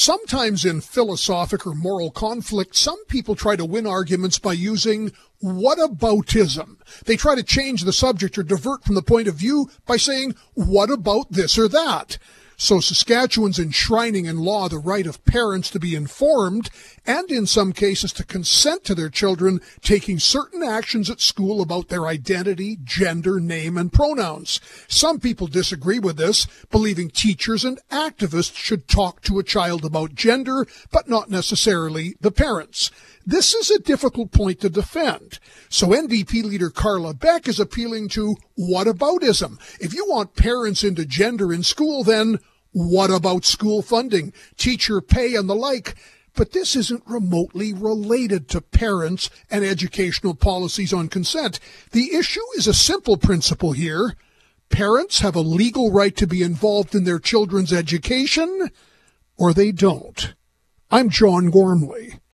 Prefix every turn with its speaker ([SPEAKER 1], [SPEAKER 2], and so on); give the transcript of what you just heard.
[SPEAKER 1] Sometimes in philosophic or moral conflict, some people try to win arguments by using whataboutism. They try to change the subject or divert from the point of view by saying, what about this or that? So Saskatchewan's enshrining in law the right of parents to be informed and in some cases to consent to their children taking certain actions at school about their identity, gender, name, and pronouns. Some people disagree with this, believing teachers and activists should talk to a child about gender, but not necessarily the parents. This is a difficult point to defend. So NDP leader Carla Beck is appealing to whataboutism. If you want parents into gender in school, then what about school funding, teacher pay, and the like? But this isn't remotely related to parents and educational policies on consent. The issue is a simple principle here. Parents have a legal right to be involved in their children's education, or they don't. I'm John Gormley.